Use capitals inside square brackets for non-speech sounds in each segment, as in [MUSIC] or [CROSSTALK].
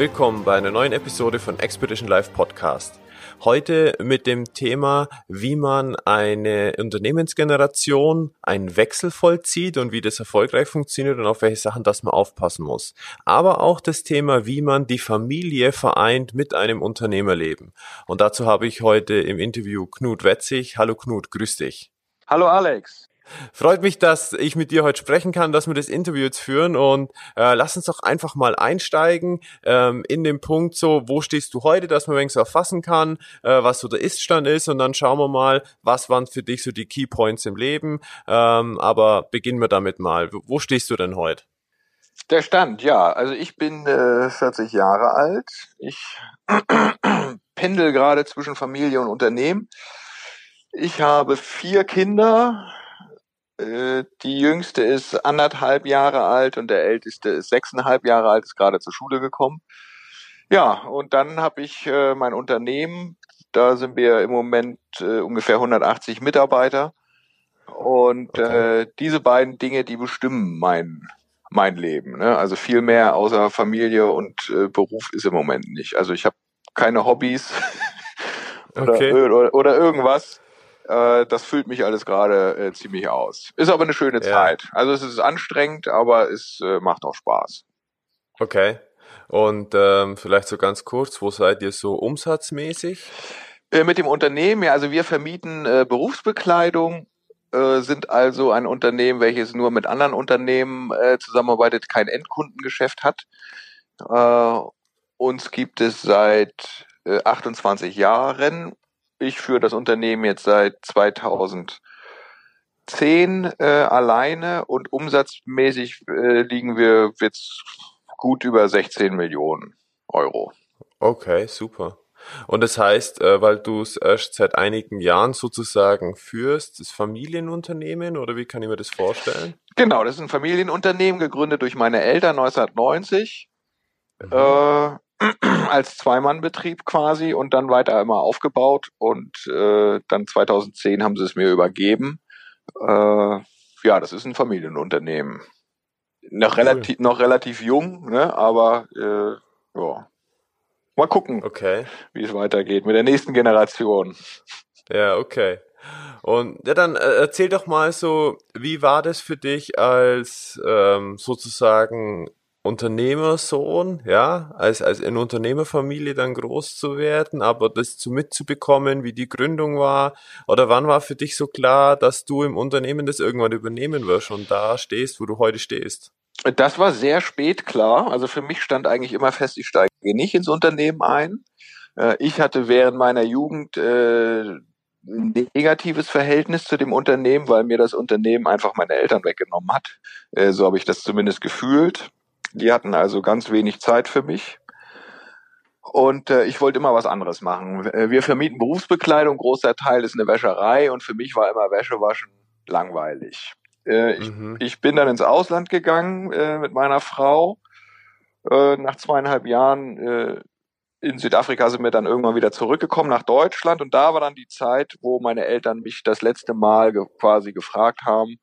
Willkommen bei einer neuen Episode von Expedition Life Podcast. Heute mit dem Thema, wie man eine Unternehmensgeneration einen Wechsel vollzieht und wie das erfolgreich funktioniert und auf welche Sachen das man aufpassen muss. Aber auch das Thema, wie man die Familie vereint mit einem Unternehmerleben. Und dazu habe ich heute im Interview Knut Wetzig. Hallo Knut, grüß dich. Hallo Alex. Freut mich, dass ich mit dir heute sprechen kann, dass wir das Interview jetzt führen und äh, lass uns doch einfach mal einsteigen ähm, in den Punkt so, wo stehst du heute, dass man wenigstens erfassen kann, äh, was so der Iststand ist und dann schauen wir mal, was waren für dich so die Key Points im Leben. Ähm, aber beginnen wir damit mal. Wo stehst du denn heute? Der Stand, ja. Also ich bin äh, 40 Jahre alt. Ich [CLEARS THROAT] pendel gerade zwischen Familie und Unternehmen. Ich habe vier Kinder, äh, die jüngste ist anderthalb Jahre alt und der älteste ist sechseinhalb Jahre alt, ist gerade zur Schule gekommen. Ja, und dann habe ich äh, mein Unternehmen. Da sind wir im Moment äh, ungefähr 180 Mitarbeiter. Und okay. äh, diese beiden Dinge, die bestimmen mein mein Leben. Ne? Also viel mehr außer Familie und äh, Beruf ist im Moment nicht. Also ich habe keine Hobbys [LAUGHS] oder, okay. oder, oder irgendwas. Äh, das füllt mich alles gerade äh, ziemlich aus. Ist aber eine schöne ja. Zeit. Also es ist anstrengend, aber es äh, macht auch Spaß. Okay. Und ähm, vielleicht so ganz kurz, wo seid ihr so umsatzmäßig? Äh, mit dem Unternehmen, ja, also wir vermieten äh, Berufsbekleidung, äh, sind also ein Unternehmen, welches nur mit anderen Unternehmen äh, zusammenarbeitet, kein Endkundengeschäft hat. Äh, uns gibt es seit äh, 28 Jahren ich führe das Unternehmen jetzt seit 2010 äh, alleine und umsatzmäßig äh, liegen wir jetzt gut über 16 Millionen Euro. Okay, super. Und das heißt, äh, weil du es erst seit einigen Jahren sozusagen führst, das Familienunternehmen oder wie kann ich mir das vorstellen? Genau, das ist ein Familienunternehmen, gegründet durch meine Eltern 1990. Mhm. [CLEARS THROAT] Als Zweimannbetrieb quasi und dann weiter immer aufgebaut und äh, dann 2010 haben sie es mir übergeben. Äh, ja, das ist ein Familienunternehmen. Noch cool. relativ, noch relativ jung, ne? aber äh, ja. Mal gucken, okay. wie es weitergeht mit der nächsten Generation. Ja, okay. Und ja, dann äh, erzähl doch mal so, wie war das für dich als ähm, sozusagen Unternehmersohn, ja, als, als in Unternehmerfamilie dann groß zu werden, aber das zu mitzubekommen, wie die Gründung war, oder wann war für dich so klar, dass du im Unternehmen das irgendwann übernehmen wirst und da stehst, wo du heute stehst? Das war sehr spät klar. Also für mich stand eigentlich immer fest, ich steige nicht ins Unternehmen ein. Äh, ich hatte während meiner Jugend äh, ein negatives Verhältnis zu dem Unternehmen, weil mir das Unternehmen einfach meine Eltern weggenommen hat. Äh, so habe ich das zumindest gefühlt. Die hatten also ganz wenig Zeit für mich. Und äh, ich wollte immer was anderes machen. Äh, wir vermieten Berufsbekleidung, großer Teil ist eine Wäscherei und für mich war immer Wäschewaschen langweilig. Äh, mhm. ich, ich bin dann ins Ausland gegangen äh, mit meiner Frau. Äh, nach zweieinhalb Jahren äh, in Südafrika sind wir dann irgendwann wieder zurückgekommen nach Deutschland und da war dann die Zeit, wo meine Eltern mich das letzte Mal ge quasi gefragt haben,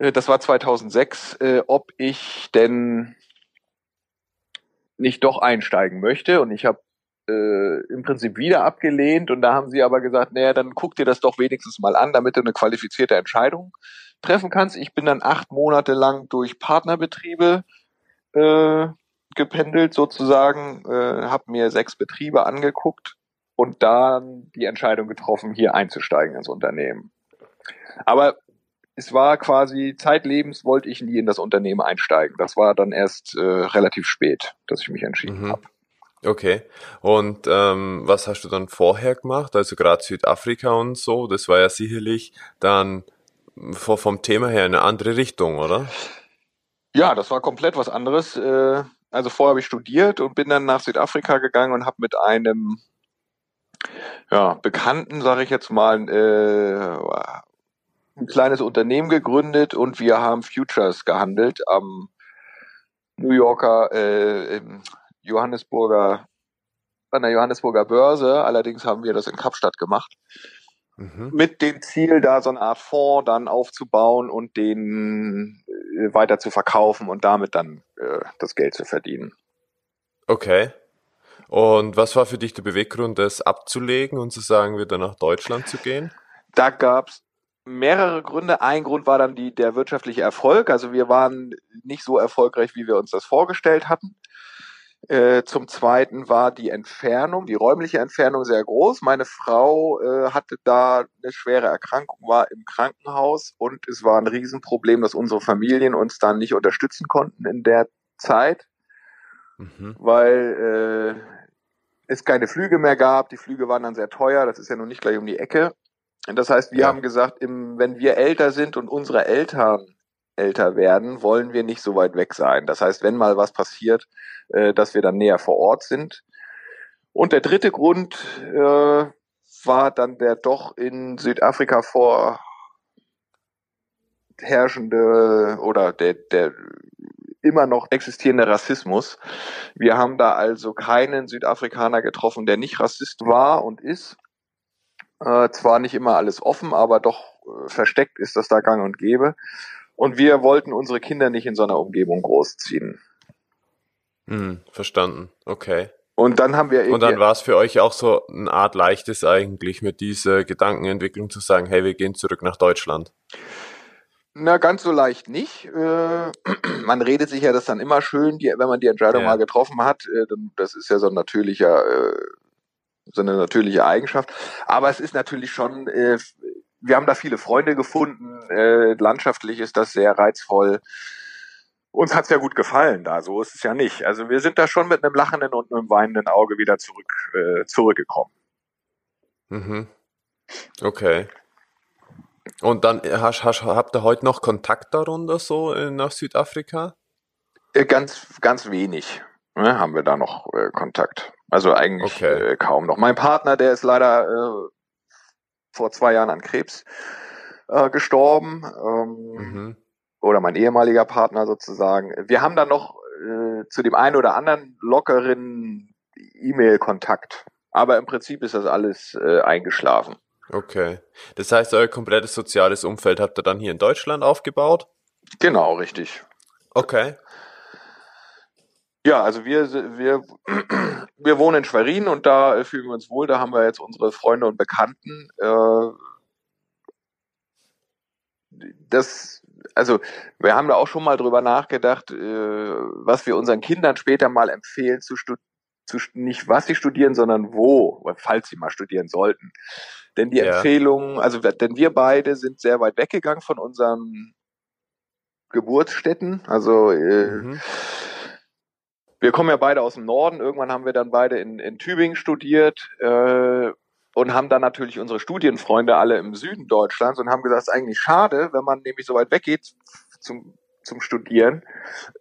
das war 2006, äh, ob ich denn nicht doch einsteigen möchte. Und ich habe äh, im Prinzip wieder abgelehnt. Und da haben sie aber gesagt, naja, dann guck dir das doch wenigstens mal an, damit du eine qualifizierte Entscheidung treffen kannst. Ich bin dann acht Monate lang durch Partnerbetriebe äh, gependelt sozusagen, äh, habe mir sechs Betriebe angeguckt und dann die Entscheidung getroffen, hier einzusteigen ins Unternehmen. Aber es war quasi zeitlebens wollte ich nie in das Unternehmen einsteigen. Das war dann erst äh, relativ spät, dass ich mich entschieden mhm. habe. Okay. Und ähm, was hast du dann vorher gemacht? Also gerade Südafrika und so, das war ja sicherlich dann vom Thema her eine andere Richtung, oder? Ja, das war komplett was anderes. Äh, also vorher habe ich studiert und bin dann nach Südafrika gegangen und habe mit einem ja, Bekannten, sage ich jetzt mal, äh, ein kleines Unternehmen gegründet und wir haben Futures gehandelt am New Yorker, äh, Johannesburger, an der Johannesburger Börse. Allerdings haben wir das in Kapstadt gemacht. Mhm. Mit dem Ziel, da so eine Art Fonds dann aufzubauen und den äh, weiter zu verkaufen und damit dann äh, das Geld zu verdienen. Okay. Und was war für dich der Beweggrund, das abzulegen und zu sagen, wieder nach Deutschland zu gehen? Da gab's mehrere Gründe. Ein Grund war dann die, der wirtschaftliche Erfolg. Also wir waren nicht so erfolgreich, wie wir uns das vorgestellt hatten. Äh, zum Zweiten war die Entfernung, die räumliche Entfernung sehr groß. Meine Frau äh, hatte da eine schwere Erkrankung, war im Krankenhaus und es war ein Riesenproblem, dass unsere Familien uns dann nicht unterstützen konnten in der Zeit, mhm. weil äh, es keine Flüge mehr gab. Die Flüge waren dann sehr teuer. Das ist ja nun nicht gleich um die Ecke. Das heißt, wir ja. haben gesagt, im, wenn wir älter sind und unsere Eltern älter werden, wollen wir nicht so weit weg sein. Das heißt, wenn mal was passiert, äh, dass wir dann näher vor Ort sind. Und der dritte Grund äh, war dann der doch in Südafrika vor herrschende oder der, der immer noch existierende Rassismus. Wir haben da also keinen Südafrikaner getroffen, der nicht Rassist war und ist. Äh, zwar nicht immer alles offen, aber doch äh, versteckt ist das da gang und gäbe. Und wir wollten unsere Kinder nicht in so einer Umgebung großziehen. Hm, verstanden. Okay. Und dann haben wir Und dann war es für euch auch so eine Art leichtes eigentlich mit dieser Gedankenentwicklung zu sagen, hey, wir gehen zurück nach Deutschland. Na, ganz so leicht nicht. Äh, [CLEARS THROAT] man redet sich ja das dann immer schön, die, wenn man die Entscheidung ja. mal getroffen hat. Äh, das ist ja so ein natürlicher, äh, so eine natürliche Eigenschaft. Aber es ist natürlich schon, äh, wir haben da viele Freunde gefunden. Äh, landschaftlich ist das sehr reizvoll. Uns hat's ja gut gefallen da, so ist es ja nicht. Also wir sind da schon mit einem lachenden und einem weinenden Auge wieder zurück, äh, zurückgekommen. Mhm. Okay. Und dann hast, hast, habt ihr heute noch Kontakt darunter so äh, nach Südafrika? Äh, ganz, ganz wenig ne, haben wir da noch äh, Kontakt. Also eigentlich okay. äh, kaum noch. Mein Partner, der ist leider äh, vor zwei Jahren an Krebs äh, gestorben. Ähm, mhm. Oder mein ehemaliger Partner sozusagen. Wir haben dann noch äh, zu dem einen oder anderen lockeren E-Mail-Kontakt. Aber im Prinzip ist das alles äh, eingeschlafen. Okay. Das heißt, euer komplettes soziales Umfeld habt ihr dann hier in Deutschland aufgebaut? Genau, richtig. Okay. Ja, also wir, wir, [CLEARS THROAT] wir wohnen in Schwerin und da fühlen wir uns wohl. Da haben wir jetzt unsere Freunde und Bekannten. Äh, das, also wir haben da auch schon mal drüber nachgedacht, äh, was wir unseren Kindern später mal empfehlen zu studieren. Zu, nicht was sie studieren, sondern wo, falls sie mal studieren sollten. Denn die ja. Empfehlungen, also denn wir beide sind sehr weit weggegangen von unseren Geburtsstätten. Also äh, mhm wir kommen ja beide aus dem Norden. Irgendwann haben wir dann beide in, in Tübingen studiert äh, und haben dann natürlich unsere Studienfreunde alle im Süden Deutschlands und haben gesagt, es ist eigentlich schade, wenn man nämlich so weit weggeht zum, zum Studieren,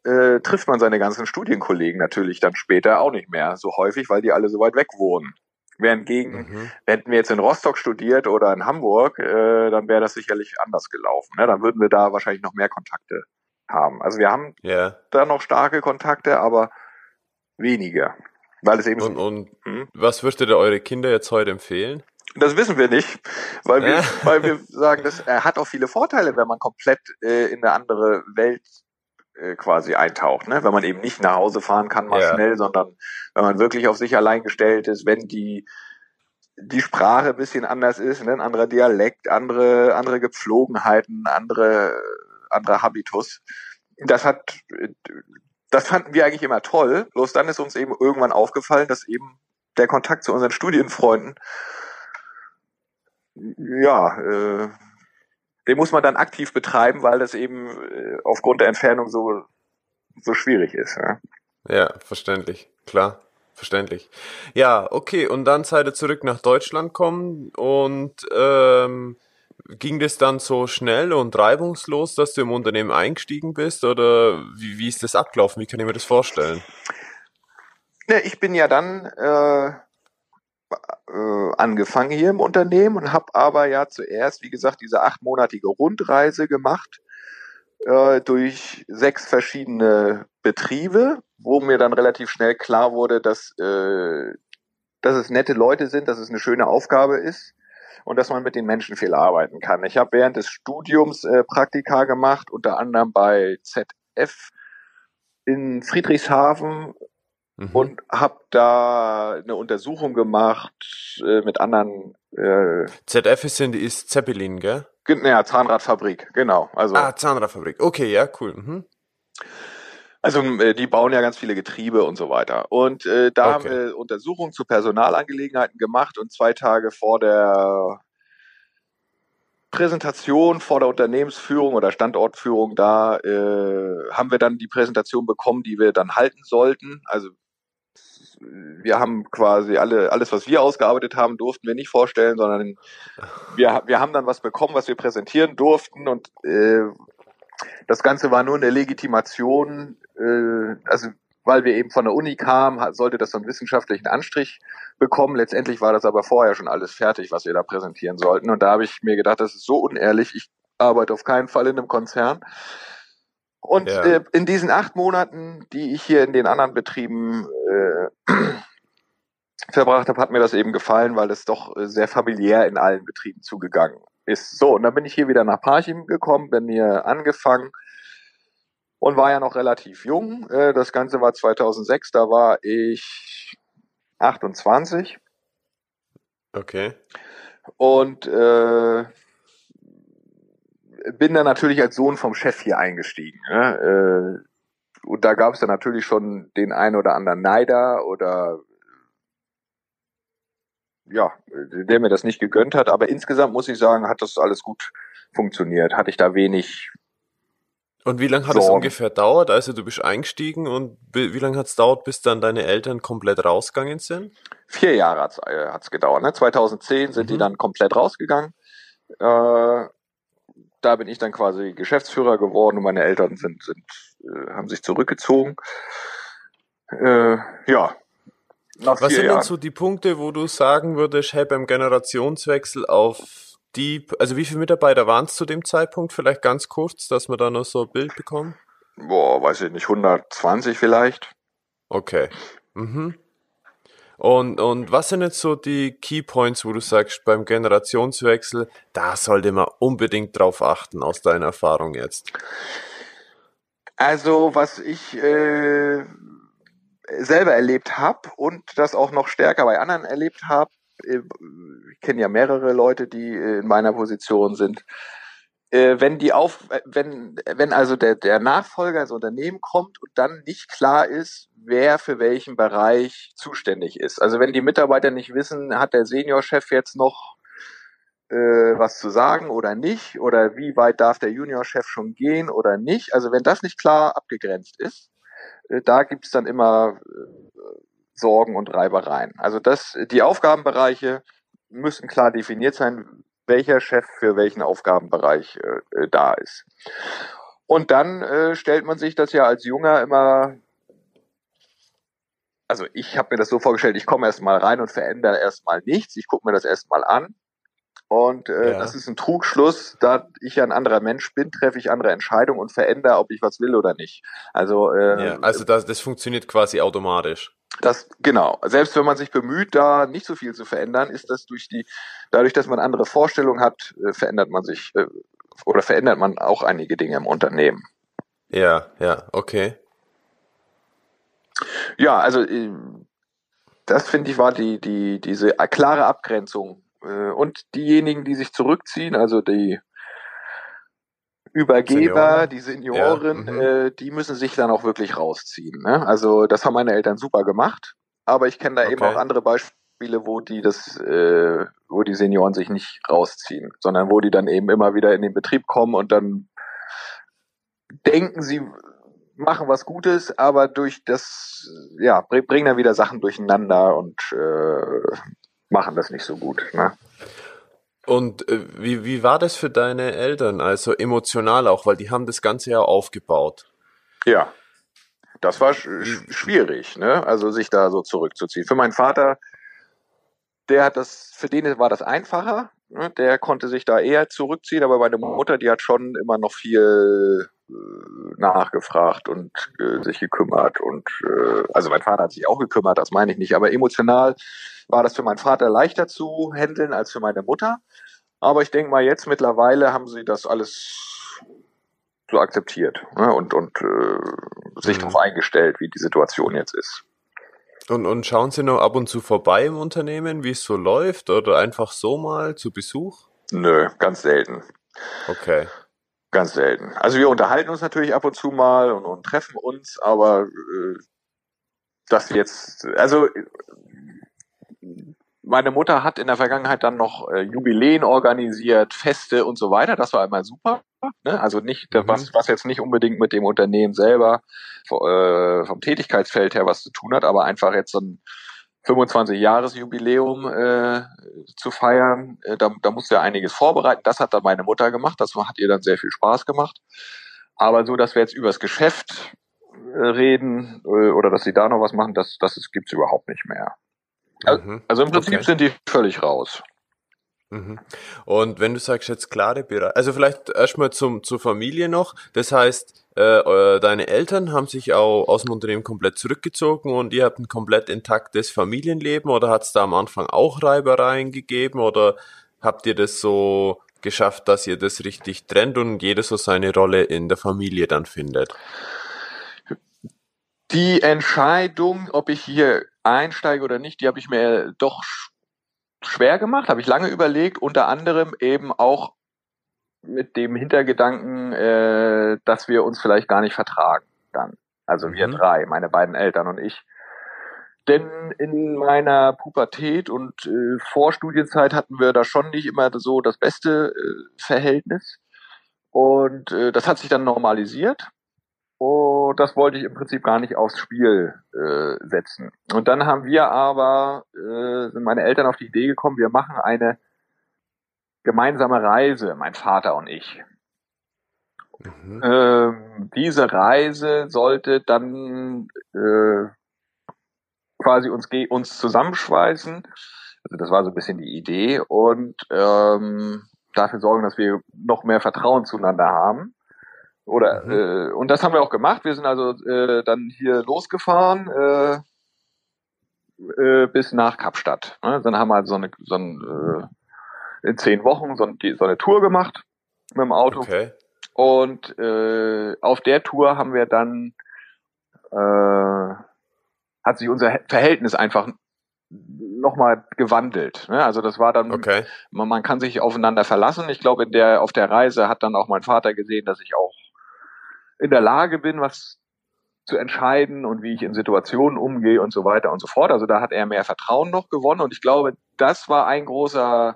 äh, trifft man seine ganzen Studienkollegen natürlich dann später auch nicht mehr so häufig, weil die alle so weit weg wohnen. Während gegen, mhm. hätten wir jetzt in Rostock studiert oder in Hamburg, äh, dann wäre das sicherlich anders gelaufen. Ne? Dann würden wir da wahrscheinlich noch mehr Kontakte haben. Also wir haben yeah. da noch starke Kontakte, aber weniger. Weil es eben und, und hm? was würdet ihr eure Kinder jetzt heute empfehlen? Das wissen wir nicht, weil wir, [LAUGHS] weil wir sagen, das er hat auch viele Vorteile, wenn man komplett äh, in eine andere Welt äh, quasi eintaucht, ne? Wenn man eben nicht nach Hause fahren kann mal ja. schnell, sondern wenn man wirklich auf sich allein gestellt ist, wenn die die Sprache ein bisschen anders ist, ne? ein anderer Dialekt, andere andere Gepflogenheiten, andere andere Habitus. Das hat das fanden wir eigentlich immer toll. Bloß dann ist uns eben irgendwann aufgefallen, dass eben der Kontakt zu unseren Studienfreunden, ja, äh, den muss man dann aktiv betreiben, weil das eben äh, aufgrund der Entfernung so, so schwierig ist. Ja, ja verständlich, klar. Verständlich. Ja, okay, und dann seid ihr zurück nach Deutschland kommen und ähm, ging das dann so schnell und reibungslos, dass du im Unternehmen eingestiegen bist oder wie, wie ist das abgelaufen? Wie kann ich mir das vorstellen? Ne, ich bin ja dann äh, äh, angefangen hier im Unternehmen und habe aber ja zuerst, wie gesagt, diese achtmonatige Rundreise gemacht äh, durch sechs verschiedene Betriebe, wo mir dann relativ schnell klar wurde, dass, äh, dass es nette Leute sind, dass es eine schöne Aufgabe ist und dass man mit den Menschen viel arbeiten kann. Ich habe während des Studiums äh, Praktika gemacht, unter anderem bei ZF in Friedrichshafen mhm. und habe da eine Untersuchung gemacht äh, mit anderen. Äh, ZF ist, in, ist Zeppelin, gell? Ja, Zahnradfabrik, genau. Also, ah, Zahnradfabrik. Okay, ja, cool. Mhm. Also äh, die bauen ja ganz viele Getriebe und so weiter. Und äh, da okay. haben wir Untersuchungen zu Personalangelegenheiten gemacht und zwei Tage vor der Präsentation, vor der Unternehmensführung oder Standortführung, da äh, haben wir dann die Präsentation bekommen, die wir dann halten sollten. Also wir haben quasi alle, alles, was wir ausgearbeitet haben, durften wir nicht vorstellen, sondern [LAUGHS] wir, wir haben dann was bekommen, was wir präsentieren durften und äh, das Ganze war nur eine Legitimation, äh, also weil wir eben von der Uni kamen, sollte das so einen wissenschaftlichen Anstrich bekommen. Letztendlich war das aber vorher schon alles fertig, was wir da präsentieren sollten. Und da habe ich mir gedacht, das ist so unehrlich, ich arbeite auf keinen Fall in einem Konzern. Und ja. äh, in diesen acht Monaten, die ich hier in den anderen Betrieben äh, [CLEARS THROAT] verbracht habe, hat mir das eben gefallen, weil es doch äh, sehr familiär in allen Betrieben zugegangen ist. So, und dann bin ich hier wieder nach Parchim gekommen, bin hier angefangen und war ja noch relativ jung. Äh, das Ganze war 2006, da war ich 28. Okay. Und äh, bin dann natürlich als Sohn vom Chef hier eingestiegen. Ne? Äh, und da gab es dann natürlich schon den einen oder anderen Neider oder ja, der mir das nicht gegönnt hat. Aber insgesamt muss ich sagen, hat das alles gut funktioniert. Hatte ich da wenig. Und wie lange hat es ungefähr dauert? Also du bist eingestiegen und wie lange hat es dauert, bis dann deine Eltern komplett rausgegangen sind? Vier Jahre hat es äh, gedauert. Ne? 2010 sind mhm. die dann komplett rausgegangen. Äh, da bin ich dann quasi Geschäftsführer geworden und meine Eltern sind, sind äh, haben sich zurückgezogen. Äh, ja, nach Was sind Jahren. denn so die Punkte, wo du sagen würdest, hey, beim Generationswechsel auf die, also wie viele Mitarbeiter waren es zu dem Zeitpunkt? Vielleicht ganz kurz, dass wir da noch so ein Bild bekommen. Boah, weiß ich nicht, 120 vielleicht. Okay. Mhm. Und, und was sind jetzt so die Key Points, wo du sagst, beim Generationswechsel, da sollte man unbedingt drauf achten, aus deiner Erfahrung jetzt? Also, was ich äh, selber erlebt habe und das auch noch stärker bei anderen erlebt habe, äh, ich kenne ja mehrere Leute, die äh, in meiner Position sind, äh, wenn die auf, wenn, wenn also der, der Nachfolger ins Unternehmen kommt und dann nicht klar ist, wer für welchen Bereich zuständig ist. Also wenn die Mitarbeiter nicht wissen, hat der Seniorchef jetzt noch was zu sagen oder nicht, oder wie weit darf der Juniorchef schon gehen oder nicht. Also wenn das nicht klar abgegrenzt ist, da gibt's dann immer äh, Sorgen und Reibereien. Also das, die Aufgabenbereiche müssen klar definiert sein, welcher Chef für welchen Aufgabenbereich äh, da ist. Und dann äh, stellt man sich das ja als Junger immer, also ich habe mir das so vorgestellt, ich komme erstmal rein und verändere erstmal nichts, ich gucke mir das erstmal an und äh, ja. das ist ein Trugschluss, da ich ja ein anderer Mensch bin, treffe ich andere Entscheidungen und verändere, ob ich was will oder nicht. Also, äh, ja, also das, das funktioniert quasi automatisch. Das genau. Selbst wenn man sich bemüht, da nicht so viel zu verändern, ist das durch die, dadurch, dass man andere Vorstellungen hat, äh, verändert man sich äh, oder verändert man auch einige Dinge im Unternehmen. Ja, ja, okay. Ja, also äh, das finde ich war die die diese klare Abgrenzung und diejenigen, die sich zurückziehen, also die Übergeber, Senioren. die Senioren, ja, mhm. äh, die müssen sich dann auch wirklich rausziehen. Ne? Also das haben meine Eltern super gemacht, aber ich kenne da okay. eben auch andere Beispiele, wo die das, äh, wo die Senioren sich nicht rausziehen, sondern wo die dann eben immer wieder in den Betrieb kommen und dann denken sie machen was Gutes, aber durch das, ja, bringen dann wieder Sachen durcheinander und äh, machen das nicht so gut. Ne? Und äh, wie, wie war das für deine Eltern, also emotional auch, weil die haben das Ganze ja aufgebaut. Ja, das war sch schwierig, ne? Also sich da so zurückzuziehen. Für meinen Vater, der hat das, für den war das einfacher. Ne? Der konnte sich da eher zurückziehen, aber meine Mutter, die hat schon immer noch viel äh, nachgefragt und äh, sich gekümmert und äh, also mein Vater hat sich auch gekümmert, das meine ich nicht, aber emotional war das für meinen Vater leichter zu handeln als für meine Mutter. Aber ich denke mal, jetzt mittlerweile haben sie das alles so akzeptiert ne? und, und äh, sich mhm. darauf eingestellt, wie die Situation jetzt ist. Und, und schauen Sie noch ab und zu vorbei im Unternehmen, wie es so läuft oder einfach so mal zu Besuch? Nö, ganz selten. Okay. Ganz selten. Also wir unterhalten uns natürlich ab und zu mal und, und treffen uns, aber äh, das jetzt, also meine Mutter hat in der Vergangenheit dann noch äh, Jubiläen organisiert, Feste und so weiter. Das war einmal super. Ne? Also nicht, mhm. was, was jetzt nicht unbedingt mit dem Unternehmen selber äh, vom Tätigkeitsfeld her was zu tun hat, aber einfach jetzt so ein 25-Jahres-Jubiläum äh, zu feiern. Äh, da, da musste er einiges vorbereiten. Das hat dann meine Mutter gemacht. Das hat ihr dann sehr viel Spaß gemacht. Aber so, dass wir jetzt übers Geschäft äh, reden äh, oder dass sie da noch was machen, das, das gibt's überhaupt nicht mehr. Mhm. Also im Prinzip okay. sind die völlig raus. Mhm. Und wenn du sagst jetzt klare Bereiche, also vielleicht erstmal zum zur Familie noch. Das heißt, äh, deine Eltern haben sich auch aus dem Unternehmen komplett zurückgezogen und ihr habt ein komplett intaktes Familienleben oder hat es da am Anfang auch Reibereien gegeben oder habt ihr das so geschafft, dass ihr das richtig trennt und jeder so seine Rolle in der Familie dann findet? Die Entscheidung, ob ich hier einsteige oder nicht, die habe ich mir doch schwer gemacht, habe ich lange überlegt, unter anderem eben auch mit dem Hintergedanken, äh, dass wir uns vielleicht gar nicht vertragen dann. Also wir mhm. drei, meine beiden Eltern und ich. Denn in meiner Pubertät und äh, Vorstudienzeit hatten wir da schon nicht immer so das beste äh, Verhältnis. Und äh, das hat sich dann normalisiert. Und das wollte ich im Prinzip gar nicht aufs Spiel äh, setzen. Und dann haben wir aber, äh, sind meine Eltern auf die Idee gekommen, wir machen eine gemeinsame Reise, mein Vater und ich. Mhm. Ähm, diese Reise sollte dann äh, quasi uns, uns zusammenschweißen. Also das war so ein bisschen die Idee und ähm, dafür sorgen, dass wir noch mehr Vertrauen zueinander haben. Oder mhm. äh, und das haben wir auch gemacht. Wir sind also äh, dann hier losgefahren äh, äh, bis nach Kapstadt. Ne? Dann haben wir also so eine so ein, äh, in zehn Wochen so, ein, so eine Tour gemacht mit dem Auto. Okay. Und äh, auf der Tour haben wir dann äh, hat sich unser Verhältnis einfach nochmal gewandelt. Ne? Also das war dann, okay. man, man kann sich aufeinander verlassen. Ich glaube, in der, auf der Reise hat dann auch mein Vater gesehen, dass ich auch in der Lage bin, was zu entscheiden und wie ich in Situationen umgehe und so weiter und so fort. Also da hat er mehr Vertrauen noch gewonnen und ich glaube, das war ein großer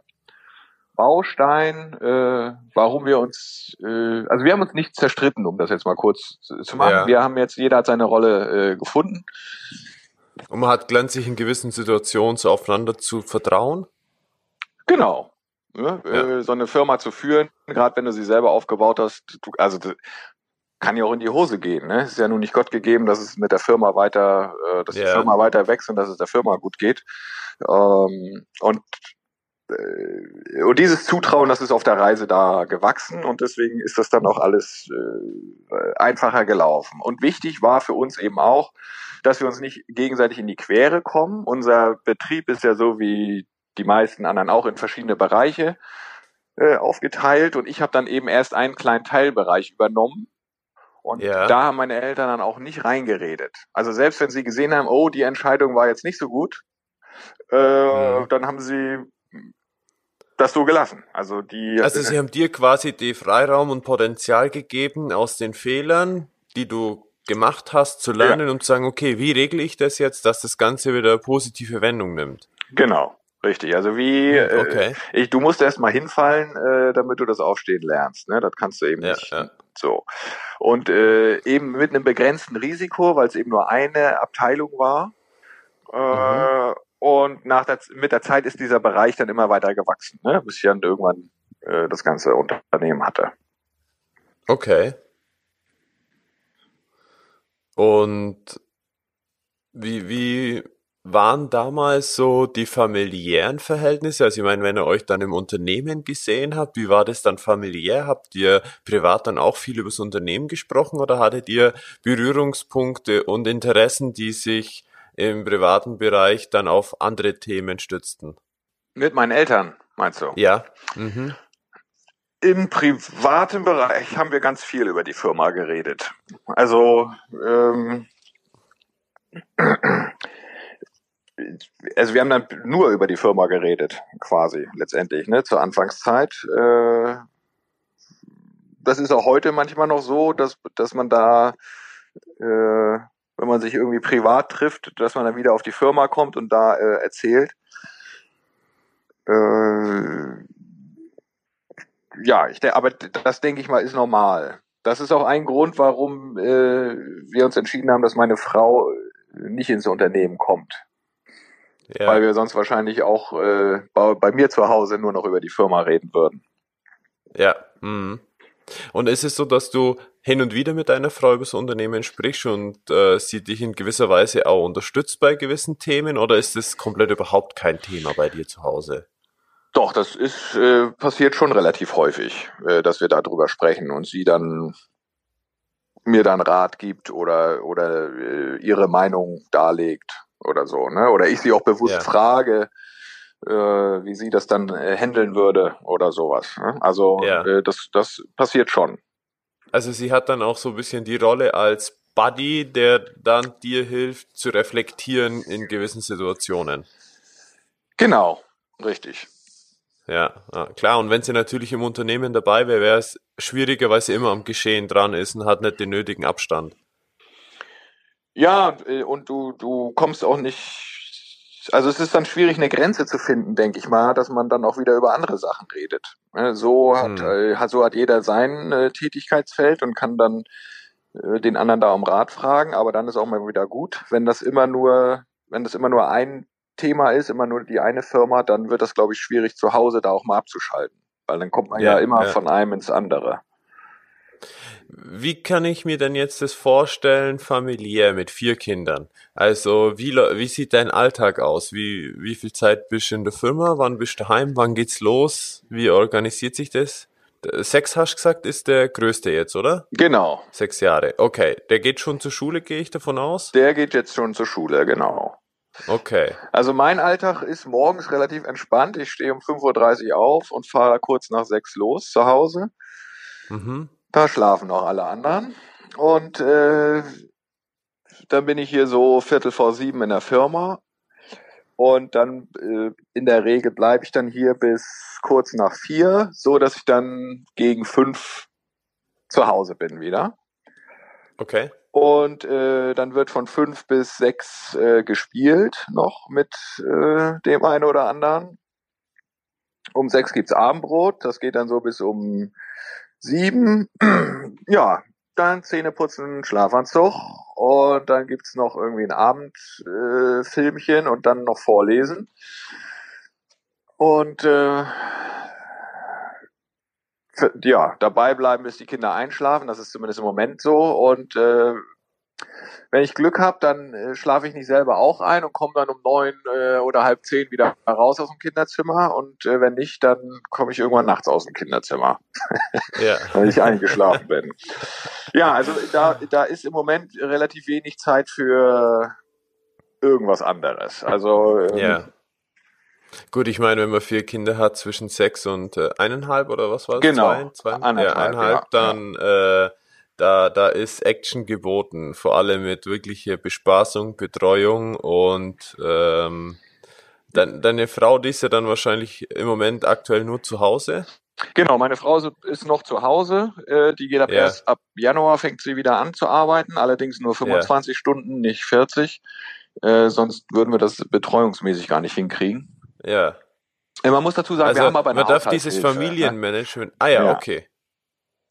Baustein, äh, warum wir uns, äh, also wir haben uns nicht zerstritten, um das jetzt mal kurz zu machen. Ja. Wir haben jetzt, jeder hat seine Rolle äh, gefunden. Und man hat gelernt, sich in gewissen Situationen so aufeinander zu vertrauen? Genau. Ja, ja. Äh, so eine Firma zu führen, gerade wenn du sie selber aufgebaut hast, du, also kann ja auch in die Hose gehen. Ne? Es ist ja nun nicht Gott gegeben, dass es mit der Firma weiter, äh, dass yeah. die Firma weiter wächst und dass es der Firma gut geht. Ähm, und äh, und dieses Zutrauen, das ist auf der Reise da gewachsen und deswegen ist das dann auch alles äh, einfacher gelaufen. Und wichtig war für uns eben auch, dass wir uns nicht gegenseitig in die Quere kommen. Unser Betrieb ist ja so wie die meisten anderen auch in verschiedene Bereiche äh, aufgeteilt und ich habe dann eben erst einen kleinen Teilbereich übernommen und ja. da haben meine Eltern dann auch nicht reingeredet. Also selbst wenn sie gesehen haben, oh, die Entscheidung war jetzt nicht so gut, äh, mhm. dann haben sie das so gelassen. Also die. Also sie haben dir quasi die Freiraum und Potenzial gegeben, aus den Fehlern, die du gemacht hast, zu lernen ja. und zu sagen, okay, wie regle ich das jetzt, dass das Ganze wieder positive Wendung nimmt? Genau. Richtig, also wie hm, äh, okay. äh, ich, du musst erst mal hinfallen, äh, damit du das Aufstehen lernst. Ne? Das kannst du eben ja, nicht. Ja. So. Und äh, eben mit einem begrenzten Risiko, weil es eben nur eine Abteilung war. Äh, mhm. Und nach der, mit der Zeit ist dieser Bereich dann immer weiter gewachsen, ne? bis ich dann irgendwann äh, das ganze Unternehmen hatte. Okay. Und wie, wie waren damals so die familiären Verhältnisse? Also ich meine, wenn ihr euch dann im Unternehmen gesehen habt, wie war das dann familiär? Habt ihr privat dann auch viel über das Unternehmen gesprochen oder hattet ihr Berührungspunkte und Interessen, die sich im privaten Bereich dann auf andere Themen stützten? Mit meinen Eltern, meinst du? Ja. Mhm. Im privaten Bereich haben wir ganz viel über die Firma geredet. Also ähm, also wir haben dann nur über die Firma geredet, quasi letztendlich, ne, zur Anfangszeit. Äh, das ist auch heute manchmal noch so, dass, dass man da, äh, wenn man sich irgendwie privat trifft, dass man dann wieder auf die Firma kommt und da äh, erzählt. Äh, ja, ich, aber das denke ich mal ist normal. Das ist auch ein Grund, warum wir uns entschieden haben, dass meine Frau nicht ins Unternehmen kommt. Ja. Weil wir sonst wahrscheinlich auch äh, bei, bei, mir zu Hause nur noch über die Firma reden würden. Ja. Mhm. Und ist es so, dass du hin und wieder mit deiner Frau über das Unternehmen sprichst und äh, sie dich in gewisser Weise auch unterstützt bei gewissen Themen oder ist das komplett überhaupt kein Thema bei dir zu Hause? Doch, das ist äh, passiert schon relativ häufig, äh, dass wir darüber sprechen und sie dann mir dann Rat gibt oder oder äh, ihre Meinung darlegt oder so, ne? Oder ich sie auch bewusst ja. frage, äh, wie sie das dann äh, handeln würde oder sowas. Ne? Also ja. äh, das, das passiert schon. Also sie hat dann auch so ein bisschen die Rolle als Buddy, der dann dir hilft zu reflektieren in gewissen Situationen. Genau, richtig. Ja, klar. Und wenn sie natürlich im Unternehmen dabei wäre, wäre es schwieriger, weil sie immer am Geschehen dran ist und hat nicht den nötigen Abstand. Ja, äh, und du, du kommst auch nicht, also es ist dann schwierig, eine Grenze zu finden, denke ich mal, dass man dann auch wieder über andere Sachen redet. So hat, hm. äh, so hat jeder sein äh, Tätigkeitsfeld und kann dann den anderen da um Rat fragen, aber dann ist auch mal wieder gut. Wenn das immer nur, wenn das immer nur ein Thema ist, immer nur die eine Firma, dann wird das, glaube ich, schwierig zu Hause da auch mal abzuschalten. Weil dann kommt man ja, ja immer ja. von einem ins andere. Wie kann ich mir denn jetzt das vorstellen, familiär mit vier Kindern? Also, wie, wie sieht dein Alltag aus? Wie, wie viel Zeit bist du in der Firma? Wann bist du daheim? Wann geht's los? Wie organisiert sich das? Sechs hast du gesagt, ist der größte jetzt, oder? Genau. Sechs Jahre. Okay. Der geht schon zur Schule, gehe ich davon aus? Der geht jetzt schon zur Schule, genau. Okay. Also mein Alltag ist morgens relativ entspannt. Ich stehe um 5.30 Uhr auf und fahre kurz nach sechs los zu Hause. Mhm. Da schlafen noch alle anderen. Und äh, dann bin ich hier so Viertel vor sieben in der Firma. Und dann äh, in der Regel bleibe ich dann hier bis kurz nach vier, so dass ich dann gegen fünf zu Hause bin wieder. Okay. Und äh, dann wird von fünf bis sechs äh, gespielt noch mit äh, dem einen oder anderen. Um sechs gibt's Abendbrot. Das geht dann so bis um sieben, [CLEARS THROAT] ja, dann Zähne putzen, Schlafanzug und dann gibt's noch irgendwie ein Abendfilmchen äh, und dann noch Vorlesen. Und äh, ja, dabei bleiben, bis die Kinder einschlafen. Das ist zumindest im Moment so. Und äh, wenn ich Glück habe, dann äh, schlafe ich nicht selber auch ein und komme dann um neun äh, oder halb zehn wieder raus aus dem Kinderzimmer. Und äh, wenn nicht, dann komme ich irgendwann nachts aus dem Kinderzimmer, ja. [LAUGHS] weil ich eingeschlafen bin. Ja, also da, da ist im Moment relativ wenig Zeit für irgendwas anderes. Also ähm, ja. Gut, ich meine, wenn man vier Kinder hat zwischen sechs und äh, eineinhalb oder was war es? Genau, zwei, zwei, eineinhalb, ja, eineinhalb ja, dann. Äh, da, da ist Action geboten, vor allem mit wirklicher Bespaßung, Betreuung und ähm, dein, deine Frau, die ist ja dann wahrscheinlich im Moment aktuell nur zu Hause. Genau, meine Frau ist noch zu Hause. Äh, die geht ab ja. erst ab Januar fängt sie wieder an zu arbeiten, allerdings nur 25 ja. Stunden, nicht 40. Äh, sonst würden wir das betreuungsmäßig gar nicht hinkriegen. Ja. Äh, man muss dazu sagen, also, wir haben aber eine Man darf dieses ne? Familienmanagement. Ah ja, ja, okay.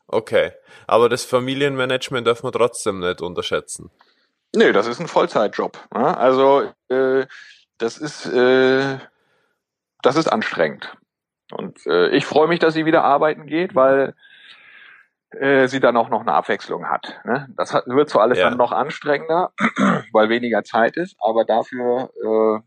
Okay. Aber das Familienmanagement darf man trotzdem nicht unterschätzen. Nee, das ist ein Vollzeitjob. Ja? Also äh, das ist, äh, das ist anstrengend. Und äh, ich freue mich, dass sie wieder arbeiten geht, weil äh, sie dann auch noch eine Abwechslung hat. Ne? Das hat, wird zwar alles ja. dann noch anstrengender, [CLEARS THROAT] weil weniger Zeit ist, aber dafür, äh,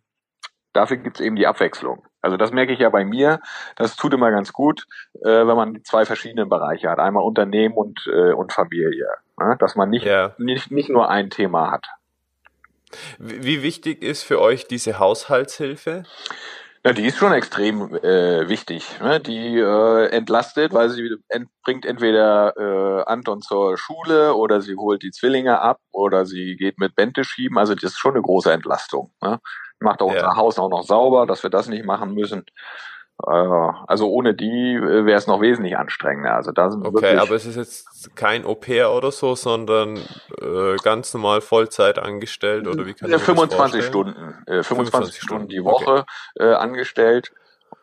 dafür gibt's eben die Abwechslung. Also das merke ich ja bei mir. Das tut immer ganz gut, äh, wenn man zwei verschiedene Bereiche hat. Einmal Unternehmen und, äh, und Familie. Ne? Dass man nicht, ja. nicht, nicht nur ein Thema hat. Wie wichtig ist für euch diese Haushaltshilfe? Ja, die ist schon extrem äh, wichtig. Ne? Die äh, entlastet, weil sie ent bringt entweder äh, Anton zur Schule oder sie holt die Zwillinge ab oder sie geht mit Bente schieben. Also das ist schon eine große Entlastung. Ne? Macht auch ja. unser Haus auch noch sauber, dass wir das nicht machen müssen. Äh, also ohne die äh, wäre es noch wesentlich anstrengender. Also da sind okay, aber es ist jetzt kein Au-pair oder so, sondern äh, ganz normal Vollzeit angestellt oder wie kann ja, 25 Stunden, äh, 25, 25 Stunden die Woche okay. äh, angestellt.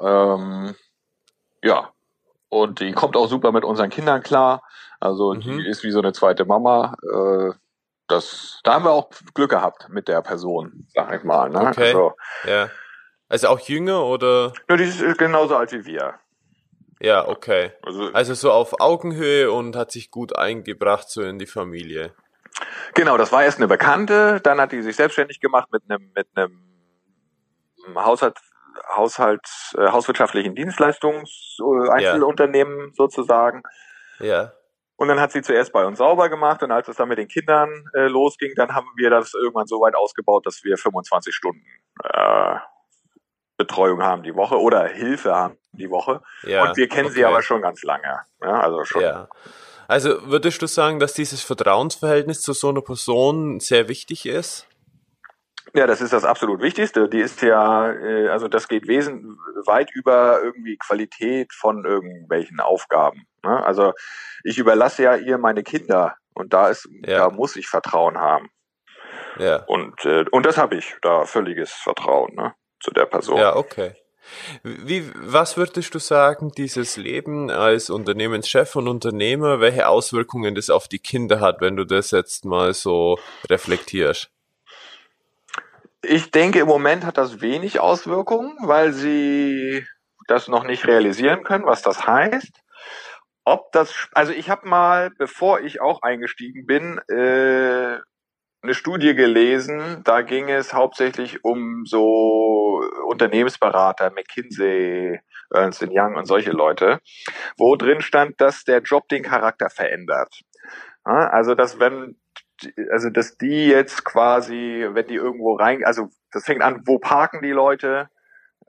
Ähm, ja, und die kommt auch super mit unseren Kindern klar. Also mhm. die ist wie so eine zweite Mama. Äh, das, da haben wir auch Glück gehabt mit der Person, sag ich mal. Ne? Okay. Also, ja. Also auch jünger oder? Ja, die ist genauso alt wie wir. Ja, okay. Also, also so auf Augenhöhe und hat sich gut eingebracht so in die Familie. Genau, das war erst eine Bekannte, dann hat die sich selbstständig gemacht mit einem mit einem Haushalt Haushalt äh, hauswirtschaftlichen Dienstleistungs äh, Einzelunternehmen ja. sozusagen. Ja. Und dann hat sie zuerst bei uns sauber gemacht und als es dann mit den Kindern äh, losging, dann haben wir das irgendwann so weit ausgebaut, dass wir 25 Stunden äh, Betreuung haben die Woche oder Hilfe haben die Woche. Ja, und wir kennen okay. sie aber schon ganz lange. Ja, also schon. Ja. Also würdest du sagen, dass dieses Vertrauensverhältnis zu so einer Person sehr wichtig ist? Ja, das ist das absolut Wichtigste. Die ist ja, äh, also das geht wesentlich weit über irgendwie Qualität von irgendwelchen Aufgaben. Ne? Also ich überlasse ja ihr meine Kinder und da ist, ja. da muss ich Vertrauen haben. Ja. Und äh, und das habe ich, da völliges Vertrauen. Ne? zu der Person. Ja, okay. Wie, was würdest du sagen, dieses Leben als Unternehmenschef und Unternehmer, welche Auswirkungen das auf die Kinder hat, wenn du das jetzt mal so reflektierst? Ich denke, im Moment hat das wenig Auswirkungen, weil sie das noch nicht realisieren können, was das heißt. Ob das, also ich habe mal, bevor ich auch eingestiegen bin, äh, eine Studie gelesen, da ging es hauptsächlich um so Unternehmensberater, McKinsey, Ernst Young und solche Leute, wo drin stand, dass der Job den Charakter verändert. Also, dass wenn, also, dass die jetzt quasi, wenn die irgendwo rein, also, das fängt an, wo parken die Leute,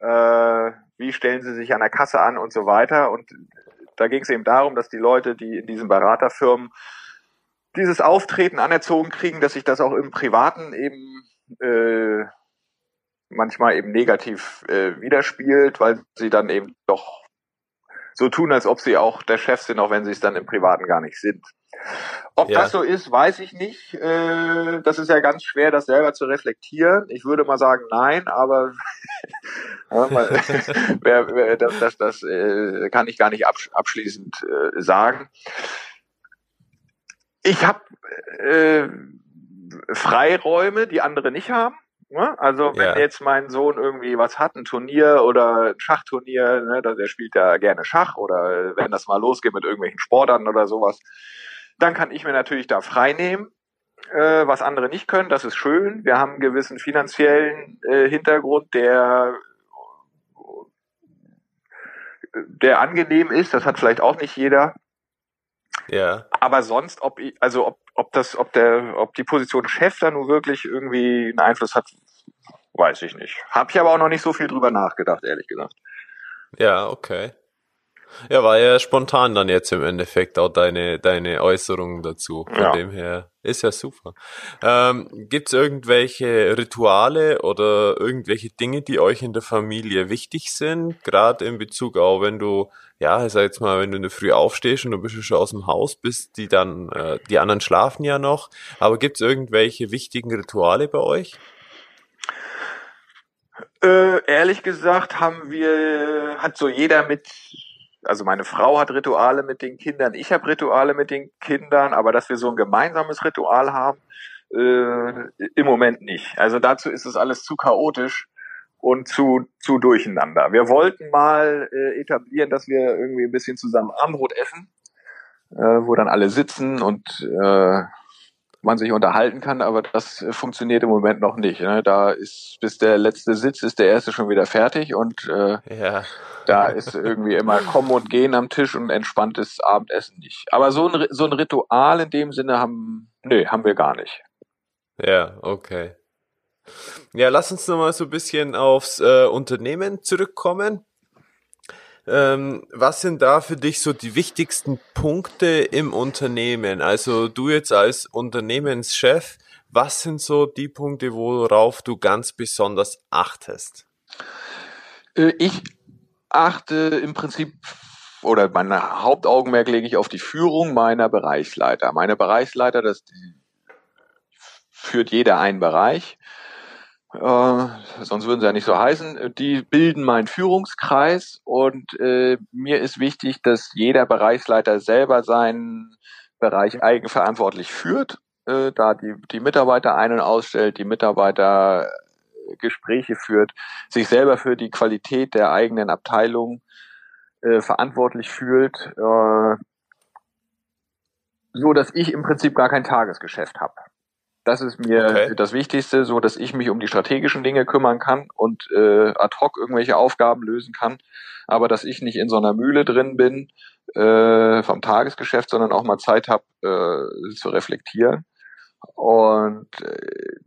äh, wie stellen sie sich an der Kasse an und so weiter. Und da ging es eben darum, dass die Leute, die in diesen Beraterfirmen dieses Auftreten anerzogen kriegen, dass sich das auch im Privaten eben äh, manchmal eben negativ äh, widerspiegelt, weil sie dann eben doch so tun, als ob sie auch der Chef sind, auch wenn sie es dann im Privaten gar nicht sind. Ob ja. das so ist, weiß ich nicht. Äh, das ist ja ganz schwer, das selber zu reflektieren. Ich würde mal sagen, nein, aber [LAUGHS] [LAUGHS] das, das, das äh, kann ich gar nicht abschließend äh, sagen ich habe Freiräume, die andere nicht haben. Ne? Also wenn ja. jetzt mein Sohn irgendwie was hat, ein Turnier oder ein Schachturnier, ne, der spielt ja gerne Schach oder wenn das mal losgeht mit irgendwelchen Sportarten oder sowas, dann kann ich mir natürlich da frei nehmen, äh, was andere nicht können. Das ist schön. Wir haben einen gewissen finanziellen äh, Hintergrund, der der angenehm ist. Das hat vielleicht auch nicht jeder. Ja. Aber sonst, ob ich, also ob, ob das, ob der, ob die Position Chef da nur wirklich irgendwie einen Einfluss hat, weiß ich nicht. Hab ich aber auch noch nicht so viel drüber nachgedacht, ehrlich gesagt. Ja, okay. Ja, war ja spontan dann jetzt im Endeffekt auch deine, deine Äußerungen dazu. Von ja. dem her ist ja super. Ähm, Gibt es irgendwelche Rituale oder irgendwelche Dinge, die euch in der Familie wichtig sind? Gerade in Bezug auch, wenn du, ja, ich sag jetzt mal, wenn du in Früh aufstehst und du bist schon aus dem Haus bist, die dann, äh, die anderen schlafen ja noch. Aber gibt es irgendwelche wichtigen Rituale bei euch? Äh, ehrlich gesagt haben wir, hat so jeder mit also meine Frau hat Rituale mit den Kindern, ich habe Rituale mit den Kindern, aber dass wir so ein gemeinsames Ritual haben, äh, im Moment nicht. Also dazu ist es alles zu chaotisch, und zu, zu durcheinander. Wir wollten mal äh, etablieren, dass wir irgendwie ein bisschen zusammen Abendbrot essen, äh, wo dann alle sitzen und äh, man sich unterhalten kann, aber das funktioniert im Moment noch nicht. Ne? Da ist, bis der letzte Sitz ist der erste schon wieder fertig und äh, ja. da ist irgendwie immer Kommen und Gehen am Tisch und entspanntes Abendessen nicht. Aber so ein, so ein Ritual in dem Sinne haben, nee, haben wir gar nicht. Ja, okay. Ja, lass uns nochmal so ein bisschen aufs äh, Unternehmen zurückkommen. Ähm, was sind da für dich so die wichtigsten Punkte im Unternehmen? Also du jetzt als Unternehmenschef, was sind so die Punkte, worauf du ganz besonders achtest? Äh, ich achte im Prinzip oder mein Hauptaugenmerk lege ich auf die Führung meiner Bereichsleiter. Meine Bereichsleiter, das führt jeder einen Bereich äh, sonst würden sie ja nicht so heißen, die bilden meinen Führungskreis und äh, mir ist wichtig, dass jeder Bereichsleiter selber seinen Bereich eigenverantwortlich führt, äh, da die, die Mitarbeiter ein- und ausstellt, die Mitarbeiter äh, Gespräche führt, sich selber für die Qualität der eigenen Abteilung äh, verantwortlich fühlt, äh, so dass ich im Prinzip gar kein Tagesgeschäft habe. Das ist mir okay. das Wichtigste, so dass ich mich um die strategischen Dinge kümmern kann und äh, ad hoc irgendwelche Aufgaben lösen kann, aber dass ich nicht in so einer Mühle drin bin äh, vom Tagesgeschäft, sondern auch mal Zeit habe äh, zu reflektieren und äh,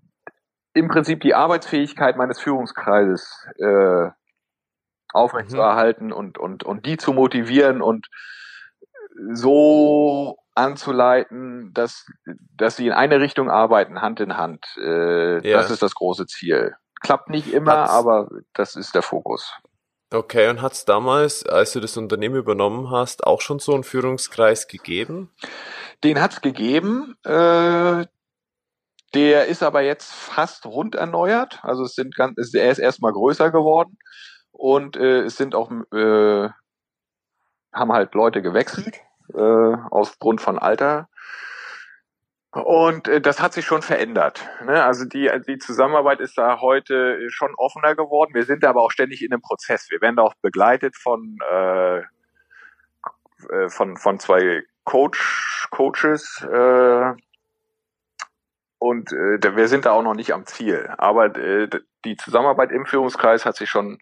im Prinzip die Arbeitsfähigkeit meines Führungskreises äh, aufrechtzuerhalten mhm. und und und die zu motivieren und so anzuleiten, dass, dass sie in eine Richtung arbeiten, Hand in Hand. Äh, ja. Das ist das große Ziel. Klappt nicht immer, hat's, aber das ist der Fokus. Okay, und hat es damals, als du das Unternehmen übernommen hast, auch schon so einen Führungskreis gegeben? Den hat es gegeben. Äh, der ist aber jetzt fast rund erneuert. Also es sind ganz, er ist erstmal größer geworden und äh, es sind auch äh, haben halt Leute gewechselt äh, aufgrund von Alter. Und äh, das hat sich schon verändert. Ne? Also die, die Zusammenarbeit ist da heute schon offener geworden. Wir sind aber auch ständig in einem Prozess. Wir werden da auch begleitet von, äh, äh, von, von zwei Coach, Coaches. Äh, und äh, wir sind da auch noch nicht am Ziel. Aber äh, die Zusammenarbeit im Führungskreis hat sich schon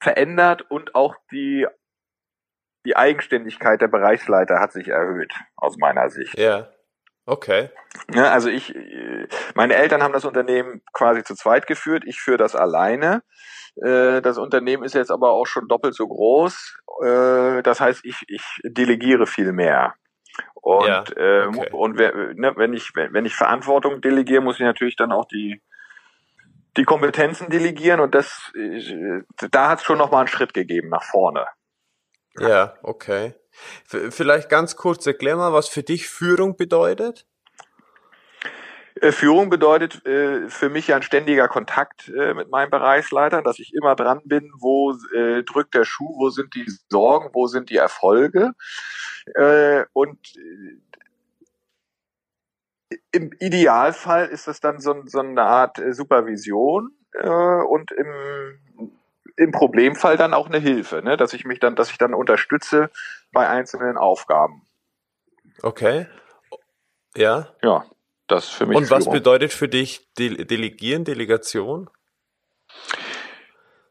verändert und auch die die Eigenständigkeit der Bereichsleiter hat sich erhöht, aus meiner Sicht. Ja. Okay. Ja, also ich, meine Eltern haben das Unternehmen quasi zu zweit geführt, ich führe das alleine. Äh, das Unternehmen ist jetzt aber auch schon doppelt so groß. Äh, das heißt, ich, ich delegiere viel mehr. Und, ja, äh, okay. und ne, wenn ich, wenn ich Verantwortung delegiere, muss ich natürlich dann auch die, die Kompetenzen delegieren und das, da hat es schon nochmal einen Schritt gegeben nach vorne. Ja, okay. Vielleicht ganz kurz erklär mal, was für dich Führung bedeutet. Äh, Führung bedeutet äh, für mich ja ein ständiger Kontakt äh, mit meinem Bereichsleiter, dass ich immer dran bin, wo äh, drückt der Schuh, wo sind die Sorgen, wo sind die Erfolge. Äh, und äh, im Idealfall ist das dann so, so eine Art Supervision und im im Problemfall dann auch eine Hilfe, ne? dass ich mich dann, dass ich dann unterstütze bei einzelnen Aufgaben. Okay. Ja. Ja, das für mich. Und Führung. was bedeutet für dich De Delegieren, Delegation?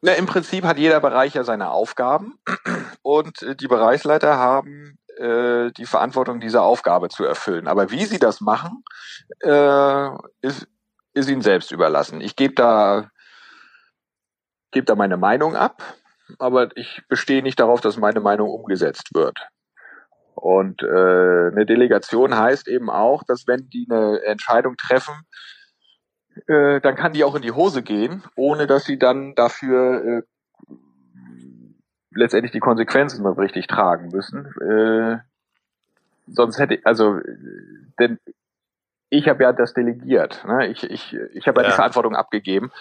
Na, im Prinzip hat jeder Bereich ja seine Aufgaben und äh, die Bereichsleiter haben äh, die Verantwortung, diese Aufgabe zu erfüllen. Aber wie sie das machen, äh, ist, ist ihnen selbst überlassen. Ich gebe da gebe da meine Meinung ab, aber ich bestehe nicht darauf, dass meine Meinung umgesetzt wird. Und äh, eine Delegation heißt eben auch, dass wenn die eine Entscheidung treffen, äh, dann kann die auch in die Hose gehen, ohne dass sie dann dafür äh, letztendlich die Konsequenzen richtig tragen müssen. Äh, sonst hätte also denn ich habe ja das delegiert. Ne? Ich, ich, ich habe ja, ja die Verantwortung abgegeben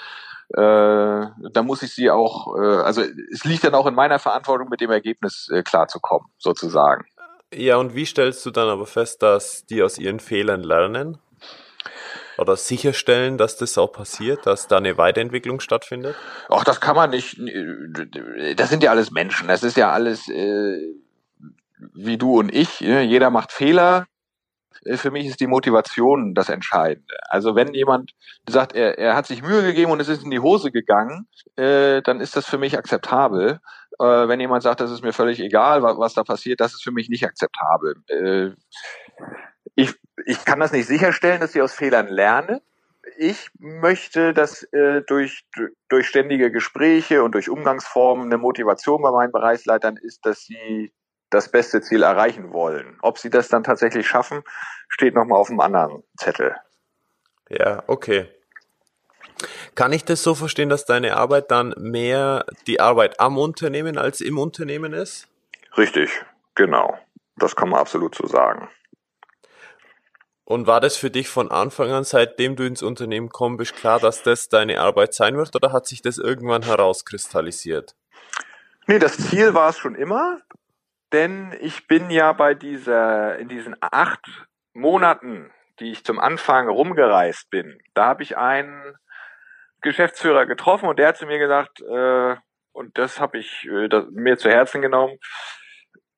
äh, da muss ich sie auch, äh, also es liegt dann auch in meiner Verantwortung, mit dem Ergebnis äh, klarzukommen, sozusagen. Ja, und wie stellst du dann aber fest, dass die aus ihren Fehlern lernen? oder sicherstellen, dass das auch passiert, dass da eine Weiterentwicklung stattfindet? Ach, das kann man nicht. Das sind ja alles Menschen. Das ist ja alles äh, wie du und ich. Ne? Jeder macht Fehler. Äh, für mich ist die Motivation das Entscheidende. Also wenn jemand sagt, er, er hat sich Mühe gegeben und es ist in die Hose gegangen, äh, dann ist das für mich akzeptabel. Äh, wenn jemand sagt, das ist mir völlig egal, was, was da passiert, das ist für mich nicht akzeptabel. Äh, ich, ich kann das nicht sicherstellen, dass ich aus Fehlern lerne. Ich möchte, dass äh, durch, durch ständige Gespräche und durch Umgangsformen eine Motivation bei meinen Bereichsleitern ist, dass sie das beste Ziel erreichen wollen. Ob sie das dann tatsächlich schaffen, steht nochmal auf einem anderen Zettel. Ja, okay. Kann ich das so verstehen, dass deine Arbeit dann mehr die Arbeit am Unternehmen als im Unternehmen ist? Richtig, genau. Das kann man absolut so sagen. Und war das für dich von Anfang an, seitdem du ins Unternehmen kommst, bist klar, dass das deine Arbeit sein wird oder hat sich das irgendwann herauskristallisiert? Nee, das Ziel war es schon immer, denn ich bin ja bei dieser, in diesen acht Monaten, die ich zum Anfang rumgereist bin, da habe ich einen Geschäftsführer getroffen und der hat zu mir gesagt, äh, und das habe ich äh, das, mir zu Herzen genommen,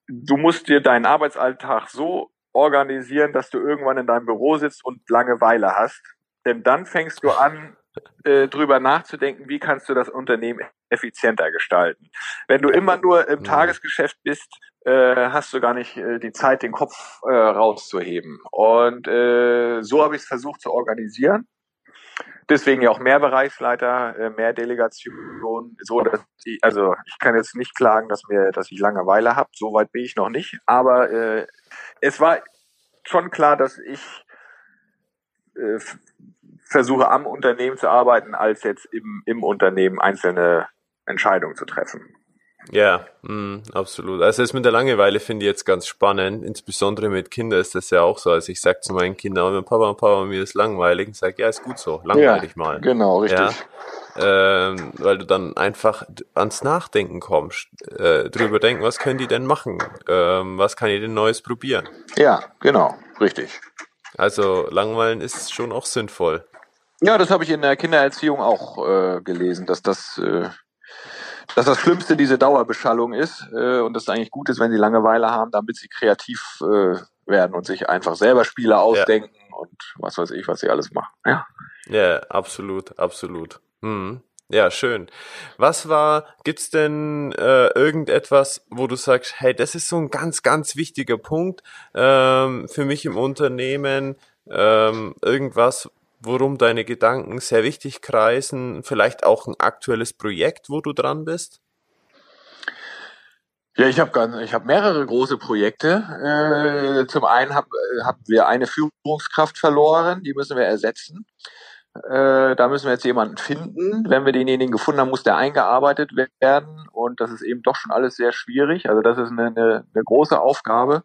du musst dir deinen Arbeitsalltag so organisieren, dass du irgendwann in deinem Büro sitzt und Langeweile hast. Denn dann fängst du an, äh, drüber nachzudenken, wie kannst du das Unternehmen effizienter gestalten. Wenn du immer nur im mhm. Tagesgeschäft bist, hast du gar nicht äh, die Zeit, den Kopf äh, rauszuheben. Und äh, so habe ich es versucht zu organisieren. Deswegen ja auch mehr Bereichsleiter, äh, mehr Delegation, so dass ich, also ich kann jetzt nicht klagen, dass mir, dass ich Langeweile habe. So weit bin ich noch nicht. Aber äh, es war schon klar, dass ich äh, versuche am Unternehmen zu arbeiten, als jetzt im, im Unternehmen einzelne Entscheidungen zu treffen. Ja, mh, absolut. Also das mit der Langeweile finde ich jetzt ganz spannend. Insbesondere mit Kindern ist das ja auch so. Also ich sage zu meinen Kindern, wenn Papa und Papa mir ist langweilig, ich sage, ja, ist gut so, langweilig ja, mal. Genau, richtig. Ja, ähm, weil du dann einfach ans Nachdenken kommst, äh, drüber denken, was können die denn machen? Ähm, was kann ich denn Neues probieren? Ja, genau, richtig. Also langweilen ist schon auch sinnvoll. Ja, das habe ich in der Kindererziehung auch äh, gelesen, dass das äh, dass das Schlimmste diese Dauerbeschallung ist äh, und das eigentlich gut ist, wenn sie Langeweile haben, damit sie kreativ äh, werden und sich einfach selber Spiele ausdenken ja. und was weiß ich, was sie alles machen. Ja, ja absolut, absolut. Hm. Ja, schön. Was war, gibt's denn äh, irgendetwas, wo du sagst, hey, das ist so ein ganz, ganz wichtiger Punkt ähm, für mich im Unternehmen, ähm, irgendwas, worum deine Gedanken sehr wichtig kreisen, vielleicht auch ein aktuelles Projekt, wo du dran bist? Ja, ich habe hab mehrere große Projekte. Äh, zum einen hab, haben wir eine Führungskraft verloren, die müssen wir ersetzen. Äh, da müssen wir jetzt jemanden finden. Wenn wir denjenigen gefunden haben, muss der eingearbeitet werden. Und das ist eben doch schon alles sehr schwierig. Also das ist eine, eine, eine große Aufgabe.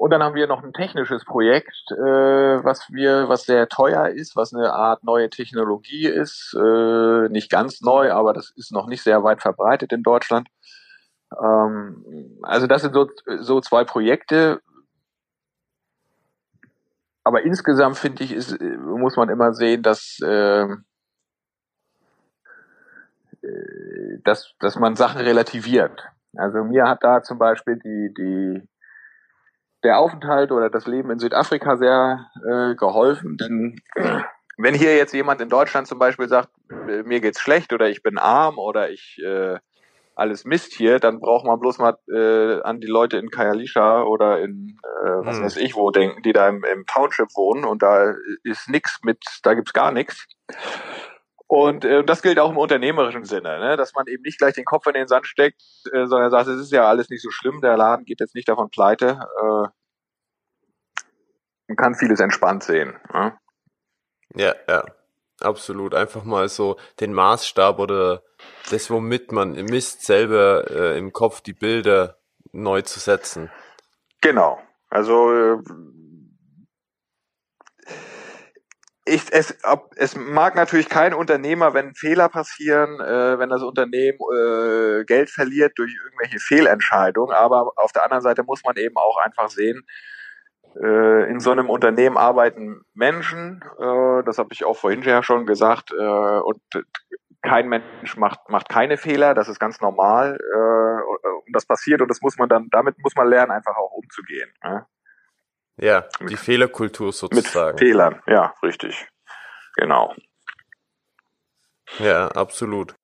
Und dann haben wir noch ein technisches Projekt, äh, was wir, was sehr teuer ist, was eine Art neue Technologie ist, äh, nicht ganz neu, aber das ist noch nicht sehr weit verbreitet in Deutschland. Ähm, also das sind so, so zwei Projekte. Aber insgesamt finde ich, ist, muss man immer sehen, dass, ähm, äh, dass, dass man Sachen relativiert. Also mir hat da zum Beispiel die, die der Aufenthalt oder das Leben in Südafrika sehr äh, geholfen, denn wenn hier jetzt jemand in Deutschland zum Beispiel sagt, äh, mir geht's schlecht oder ich bin arm oder ich äh, alles Mist hier, dann braucht man bloß mal äh, an die Leute in Kayalisha oder in äh, was hm. weiß ich wo denken, die da im, im Township wohnen und da ist nix mit, da gibt's gar nichts. Und äh, das gilt auch im unternehmerischen Sinne, ne? dass man eben nicht gleich den Kopf in den Sand steckt, äh, sondern sagt, es ist ja alles nicht so schlimm, der Laden geht jetzt nicht davon pleite. Äh, man kann vieles entspannt sehen. Ne? Ja, ja, absolut. Einfach mal so den Maßstab oder das, womit man misst, selber äh, im Kopf die Bilder neu zu setzen. Genau. Also äh, ich, es, ob, es mag natürlich kein Unternehmer, wenn Fehler passieren, äh, wenn das Unternehmen äh, Geld verliert durch irgendwelche Fehlentscheidungen, aber auf der anderen Seite muss man eben auch einfach sehen, äh, in so einem Unternehmen arbeiten Menschen, äh, das habe ich auch vorhin ja schon gesagt, äh, und kein Mensch macht, macht keine Fehler, das ist ganz normal. Äh, und das passiert und das muss man dann, damit muss man lernen, einfach auch umzugehen. Ne? Ja, die Fehlerkultur sozusagen. Mit Fehlern, ja, richtig. Genau. Ja, absolut.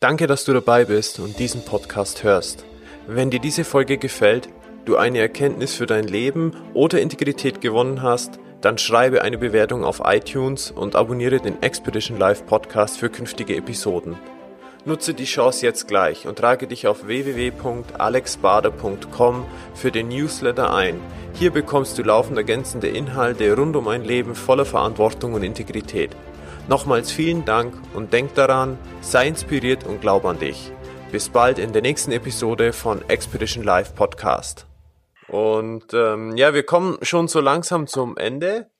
Danke, dass du dabei bist und diesen Podcast hörst. Wenn dir diese Folge gefällt, du eine Erkenntnis für dein Leben oder Integrität gewonnen hast, dann schreibe eine Bewertung auf iTunes und abonniere den Expedition Live Podcast für künftige Episoden. Nutze die Chance jetzt gleich und trage dich auf www.alexbader.com für den Newsletter ein. Hier bekommst du laufend ergänzende Inhalte rund um ein Leben voller Verantwortung und Integrität. Nochmals vielen Dank und denk daran, sei inspiriert und glaub an dich. Bis bald in der nächsten Episode von Expedition Live Podcast. Und ähm, ja, wir kommen schon so langsam zum Ende.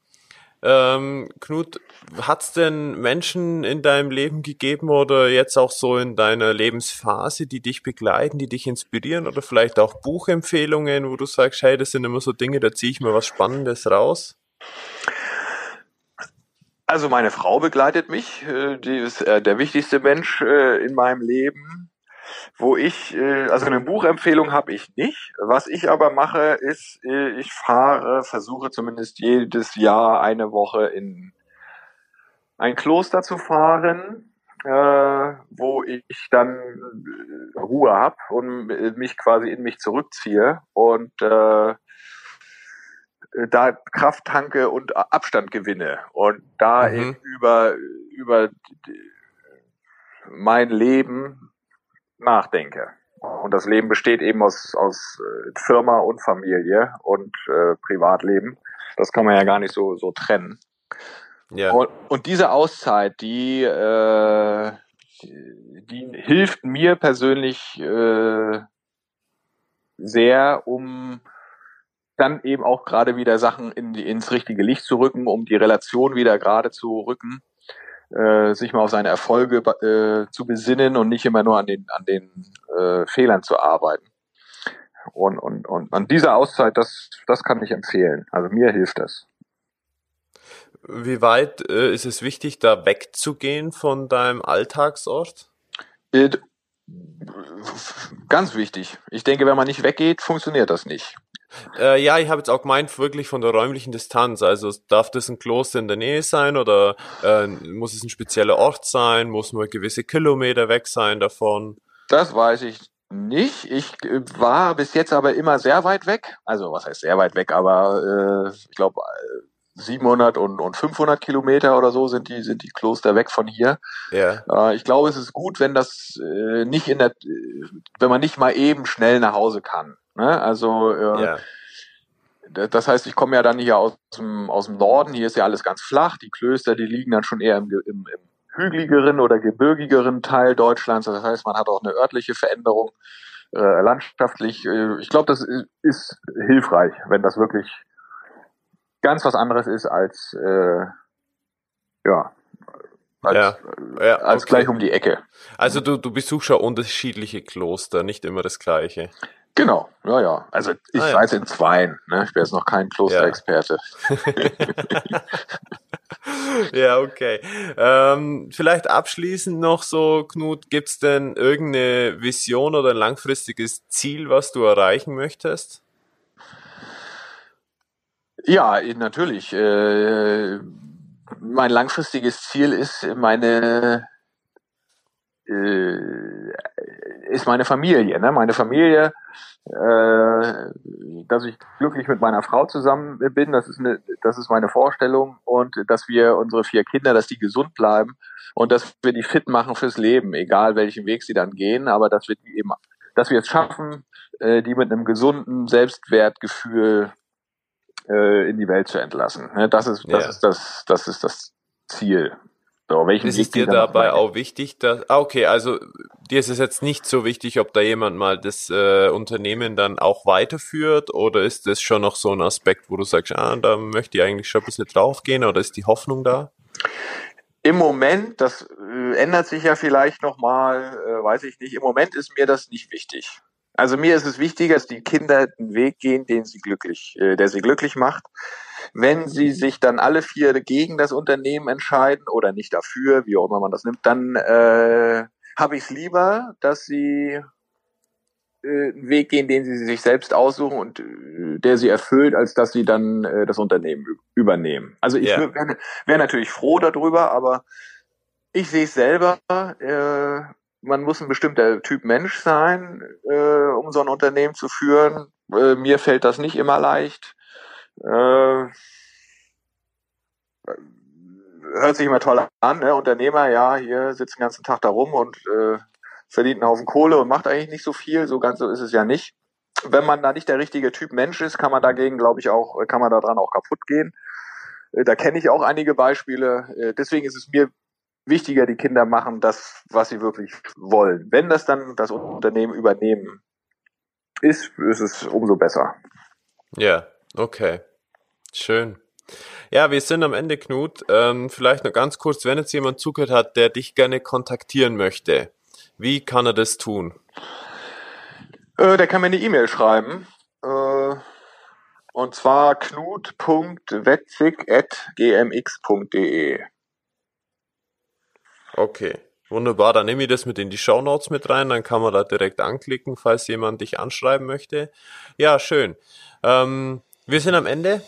Ähm, Knut, hat es denn Menschen in deinem Leben gegeben oder jetzt auch so in deiner Lebensphase, die dich begleiten, die dich inspirieren oder vielleicht auch Buchempfehlungen, wo du sagst, hey, das sind immer so Dinge, da ziehe ich mir was Spannendes raus? Also meine Frau begleitet mich, äh, die ist äh, der wichtigste Mensch äh, in meinem Leben wo ich, also eine Buchempfehlung habe ich nicht. Was ich aber mache, ist, ich fahre, versuche zumindest jedes Jahr eine Woche in ein Kloster zu fahren, äh, wo ich dann äh, Ruhe habe und mich quasi in mich zurückziehe und äh, da Kraft tanke und Abstand gewinne und da mhm. eben über über mein Leben nachdenke. Und das Leben besteht eben aus, aus äh, Firma und Familie und äh, Privatleben. Das kann man ja gar nicht so, so trennen. Ja. Und, und diese Auszeit, die, äh, die, hilft mir persönlich äh, sehr, um dann eben auch gerade wieder Sachen in die, ins richtige Licht zu rücken, um die Relation wieder gerade zu rücken äh, sich mal auf seine Erfolge äh, zu besinnen und nicht immer nur an den, an den äh, Fehlern zu arbeiten. Und, und, und an dieser Auszeit, das, das kann ich empfehlen. Also mir hilft das. Wie weit äh, ist es wichtig, da wegzugehen von deinem Alltagsort? It, ganz wichtig. Ich denke, wenn man nicht weggeht, funktioniert das nicht. Äh, ja, ich habe jetzt auch gemeint, wirklich von der räumlichen Distanz. Also darf das ein Kloster in der Nähe sein oder äh, muss es ein spezieller Ort sein? Muss man gewisse Kilometer weg sein davon? Das weiß ich nicht. Ich äh, war bis jetzt aber immer sehr weit weg. Also was heißt sehr weit weg, aber äh, ich glaube 700 und, und 500 Kilometer oder so sind die sind die Kloster weg von hier. Ja. Äh, ich glaube, es ist gut, wenn das äh, nicht in der, wenn man nicht mal eben schnell nach Hause kann. Ne? Also äh, ja. das heißt, ich komme ja dann hier aus dem, aus dem Norden, hier ist ja alles ganz flach, die Klöster, die liegen dann schon eher im, im, im hügeligeren oder gebirgigeren Teil Deutschlands. Das heißt, man hat auch eine örtliche Veränderung äh, landschaftlich. Äh, ich glaube, das ist hilfreich, wenn das wirklich ganz was anderes ist als äh, ja als, ja, ja, als okay. gleich um die Ecke. Also du, du besuchst ja unterschiedliche Kloster, nicht immer das gleiche. Genau, ja, ja. Also ich ah, ja. weiß in zweien, ne? Ich bin jetzt noch kein Klosterexperte. Ja. [LAUGHS] ja, okay. Ähm, vielleicht abschließend noch so, Knut, gibt's denn irgendeine Vision oder ein langfristiges Ziel, was du erreichen möchtest? Ja, natürlich. Äh, mein langfristiges Ziel ist, meine äh, ist meine Familie. Ne? Meine Familie, äh, dass ich glücklich mit meiner Frau zusammen bin, das ist, eine, das ist meine Vorstellung und dass wir unsere vier Kinder, dass die gesund bleiben und dass wir die fit machen fürs Leben, egal welchen Weg sie dann gehen, aber dass wir die eben, dass wir es schaffen, äh, die mit einem gesunden Selbstwertgefühl äh, in die Welt zu entlassen. Ne? Das ist, das ja. ist das, das ist das Ziel. So, welchen ist dir dabei auch wichtig, dass, ah, okay, also dir ist es jetzt nicht so wichtig, ob da jemand mal das äh, Unternehmen dann auch weiterführt oder ist das schon noch so ein Aspekt, wo du sagst, ah, da möchte ich eigentlich schon ein bisschen draufgehen oder ist die Hoffnung da? Im Moment, das äh, ändert sich ja vielleicht nochmal, äh, weiß ich nicht, im Moment ist mir das nicht wichtig. Also mir ist es wichtiger, dass die Kinder den Weg gehen, den sie glücklich, äh, der sie glücklich macht. Wenn sie sich dann alle vier gegen das Unternehmen entscheiden oder nicht dafür, wie auch immer man das nimmt, dann äh, habe ich es lieber, dass sie äh, einen Weg gehen, den sie sich selbst aussuchen und äh, der sie erfüllt, als dass sie dann äh, das Unternehmen übernehmen. Also ich yeah. wäre wär natürlich froh darüber, aber ich sehe es selber. Äh, man muss ein bestimmter Typ Mensch sein, äh, um so ein Unternehmen zu führen. Äh, mir fällt das nicht immer leicht. Äh, hört sich immer toll an, ne? Unternehmer, ja, hier sitzt den ganzen Tag da rum und äh, verdient einen Haufen Kohle und macht eigentlich nicht so viel. So ganz so ist es ja nicht. Wenn man da nicht der richtige Typ Mensch ist, kann man dagegen, glaube ich, auch, kann man daran auch kaputt gehen. Äh, da kenne ich auch einige Beispiele. Äh, deswegen ist es mir wichtiger, die Kinder machen das, was sie wirklich wollen. Wenn das dann das Unternehmen übernehmen ist, ist es umso besser. Ja, okay. Schön. Ja, wir sind am Ende, Knut. Ähm, vielleicht noch ganz kurz, wenn jetzt jemand zugehört hat, der dich gerne kontaktieren möchte, wie kann er das tun? Äh, der kann mir eine E-Mail schreiben. Äh, und zwar knut.wetzig.gmx.de. Okay. Wunderbar, dann nehme ich das mit in die Show Notes mit rein, dann kann man da direkt anklicken, falls jemand dich anschreiben möchte. Ja, schön. Ähm, wir sind am Ende.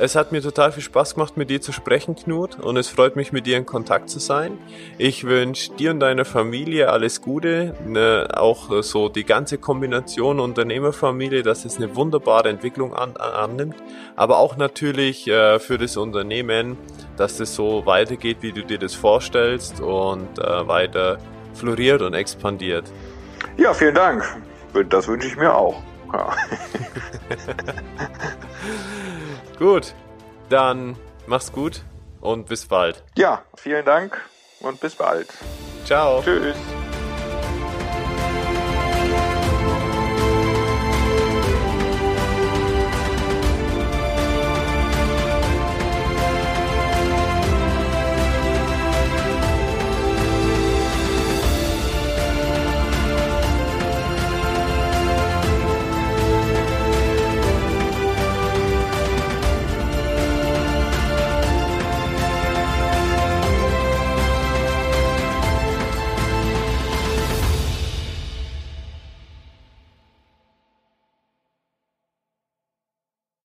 Es hat mir total viel Spaß gemacht, mit dir zu sprechen, Knut, und es freut mich, mit dir in Kontakt zu sein. Ich wünsche dir und deiner Familie alles Gute, ne, auch so die ganze Kombination Unternehmerfamilie, dass es eine wunderbare Entwicklung an, annimmt, aber auch natürlich äh, für das Unternehmen, dass es so weitergeht, wie du dir das vorstellst und äh, weiter floriert und expandiert. Ja, vielen Dank. Das wünsche ich mir auch. Ja. [LAUGHS] [LAUGHS] gut, dann mach's gut und bis bald. Ja, vielen Dank und bis bald. Ciao. Tschüss.